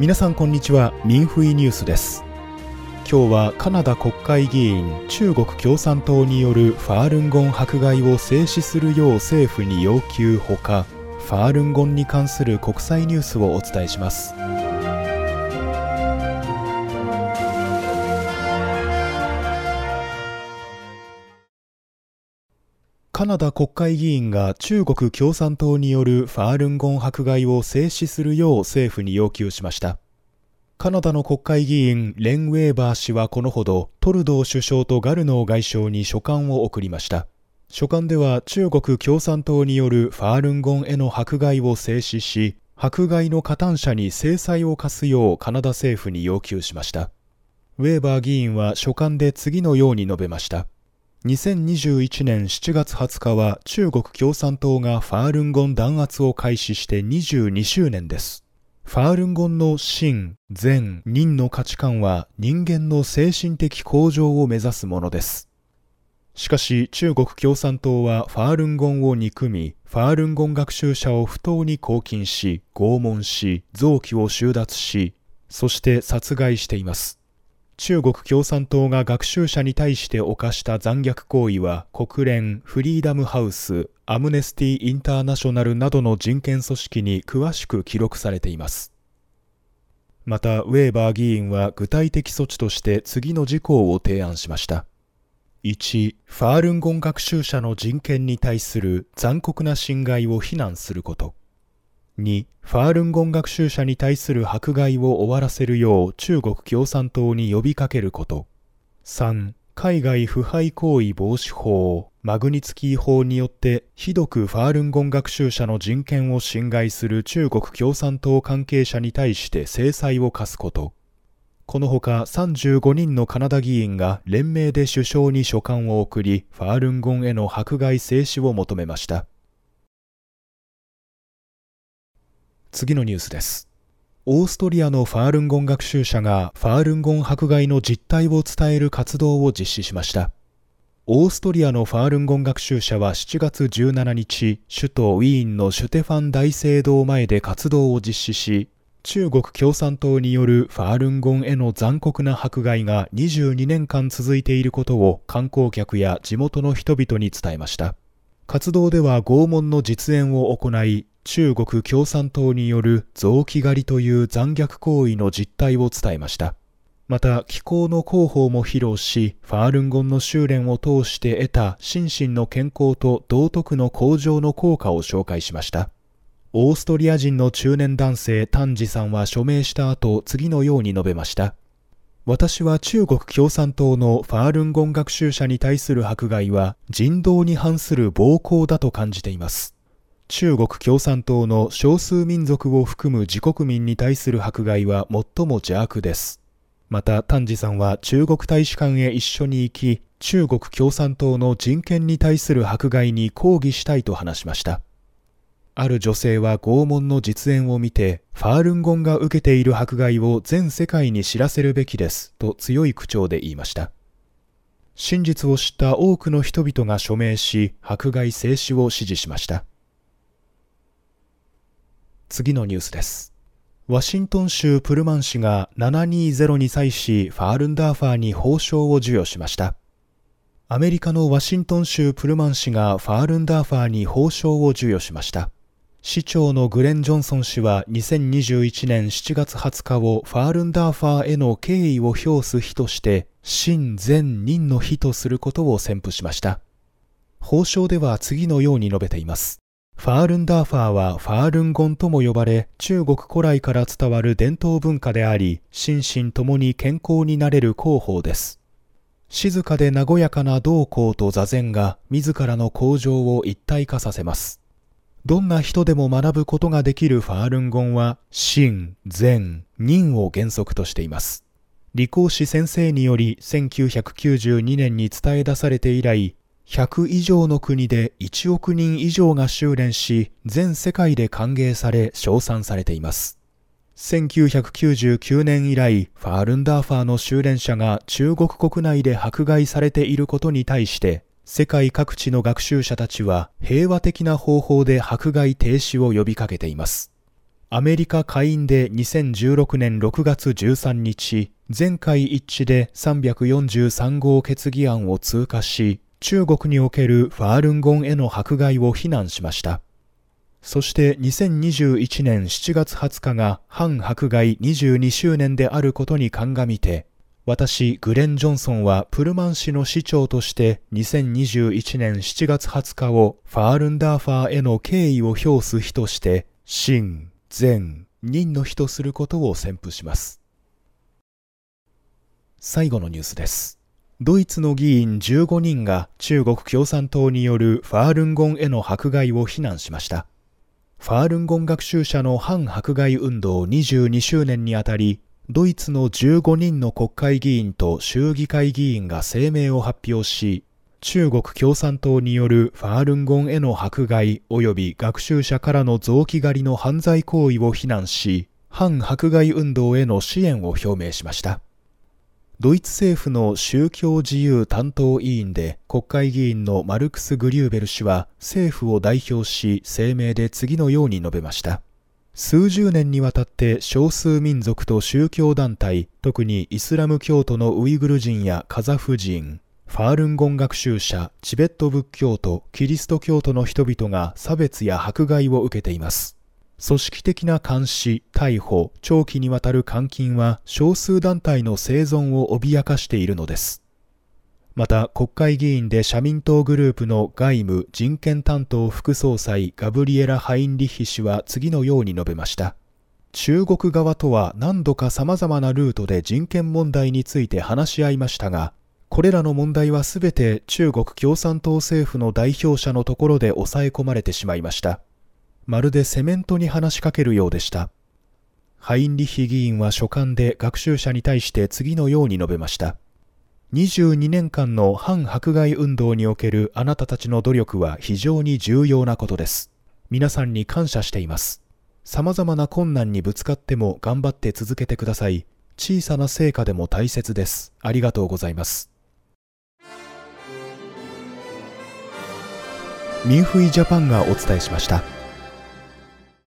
皆さんこんにちは。ミンフイニュースです。今日はカナダ国会議員中国共産党によるファールンゴン迫害を制止するよう政府に要求。ほかファールンゴンに関する国際ニュースをお伝えします。カナダ国会議員が中国共産党によるファールンゴン迫害を制止するよう政府に要求しました。カナダの国会議員レン・ウェーバー氏はこのほどトルドー首相とガルノー外相に書簡を送りました。書簡では中国共産党によるファールンゴンへの迫害を制止し、迫害の加担者に制裁を科すようカナダ政府に要求しました。ウェーバー議員は書簡で次のように述べました。2021年7月20日は中国共産党がファールンゴン弾圧を開始して22周年です。ファールンゴンの真、善、人の価値観は人間の精神的向上を目指すものです。しかし中国共産党はファールンゴンを憎み、ファールンゴン学習者を不当に拘禁し、拷問し、臓器を収奪し、そして殺害しています。中国共産党が学習者に対して犯した残虐行為は国連、フリーダムハウス、アムネスティ・インターナショナルなどの人権組織に詳しく記録されています。また、ウェーバー議員は具体的措置として次の事項を提案しました。1、ファールンゴン学習者の人権に対する残酷な侵害を非難すること。2、ファールンゴン学習者に対する迫害を終わらせるよう中国共産党に呼びかけること。3、海外腐敗行為防止法、マグニツキー法によってひどくファールンゴン学習者の人権を侵害する中国共産党関係者に対して制裁を科すこと。このほか35人のカナダ議員が連名で首相に書簡を送り、ファールンゴンへの迫害制止を求めました。次のニュースです。オーストリアのファールンゴン学習者がファールンゴン迫害の実態を伝える活動を実施しました。オーストリアのファールンゴン学習者は7月17日、首都ウィーンのシュテファン大聖堂前で活動を実施し、中国共産党によるファールンゴンへの残酷な迫害が22年間続いていることを観光客や地元の人々に伝えました。活動では拷問の実演を行い、中国共産党による臓器狩りという残虐行為の実態を伝えました。また、気候の広報も披露し、ファールンゴンの修練を通して得た心身の健康と道徳の向上の効果を紹介しました。オーストリア人の中年男性丹治さんは署名した後、次のように述べました。私は中国共産党のファールンゴン学習者に対する迫害は人道に反する暴行だと感じています。中国共産党の少数民族を含む自国民に対する迫害は最も邪悪です。また、丹治さんは中国大使館へ一緒に行き、中国共産党の人権に対する迫害に抗議したいと話しました。ある女性は拷問の実演を見て、ファールンゴンが受けている迫害を全世界に知らせるべきです、と強い口調で言いました。真実を知った多くの人々が署名し、迫害制止を支持しました。次のニュースです。ワシントン州プルマン市が720に際しファールンダーファーに報奨を授与しました。アメリカのワシントン州プルマン市がファールンダーファーに報奨を授与しました。市長のグレン・ジョンソン氏は2021年7月20日をファールンダーファーへの敬意を表す日として、真善人の日とすることを宣布しました。報奨では次のように述べています。ファールンダーファーはファールンゴンとも呼ばれ、中国古来から伝わる伝統文化であり、心身ともに健康になれる広報です。静かで和やかな道行と座禅が自らの向上を一体化させます。どんな人でも学ぶことができるファールンゴンは、心、善、忍を原則としています。理工士先生により1992年に伝え出されて以来、100以上の国で1億人以上が修練し、全世界で歓迎され、称賛されています。1999年以来、ファールンダーファーの修練者が中国国内で迫害されていることに対して、世界各地の学習者たちは平和的な方法で迫害停止を呼びかけています。アメリカ下院で2016年6月13日、全会一致で343号決議案を通過し、中国におけるファールンゴンへの迫害を非難しました。そして2021年7月20日が反迫害22周年であることに鑑みて、私、グレン・ジョンソンはプルマン市の市長として2021年7月20日をファールンダーファーへの敬意を表す日として、真、善、任の日とすることを宣布します。最後のニュースです。ドイツの議員15人が中国共産党によるファールンゴンへの迫害を非難しました。ファールンゴン学習者の反迫害運動22周年にあたり、ドイツの15人の国会議員と州議会議員が声明を発表し、中国共産党によるファールンゴンへの迫害及び学習者からの臓器狩りの犯罪行為を非難し、反迫害運動への支援を表明しました。ドイツ政府の宗教自由担当委員で国会議員のマルクス・グリューベル氏は政府を代表し声明で次のように述べました。数十年にわたって少数民族と宗教団体、特にイスラム教徒のウイグル人やカザフ人、ファールンゴン学習者、チベット仏教徒、キリスト教徒の人々が差別や迫害を受けています。組織的な監視、逮捕、長期にわたる監禁は少数団体の生存を脅かしているのです。また国会議員で社民党グループの外務人権担当副総裁ガブリエラ・ハインリッヒ氏は次のように述べました。中国側とは何度か様々なルートで人権問題について話し合いましたがこれらの問題はすべて中国共産党政府の代表者のところで抑え込まれてしまいました。まるでセメントに話しかけるようでした。ハインリッヒ議員は書簡で学習者に対して次のように述べました。22年間の反迫害運動におけるあなたたちの努力は非常に重要なことです。皆さんに感謝しています。様々な困難にぶつかっても頑張って続けてください。小さな成果でも大切です。ありがとうございます。ミンフイジャパンがお伝えしました。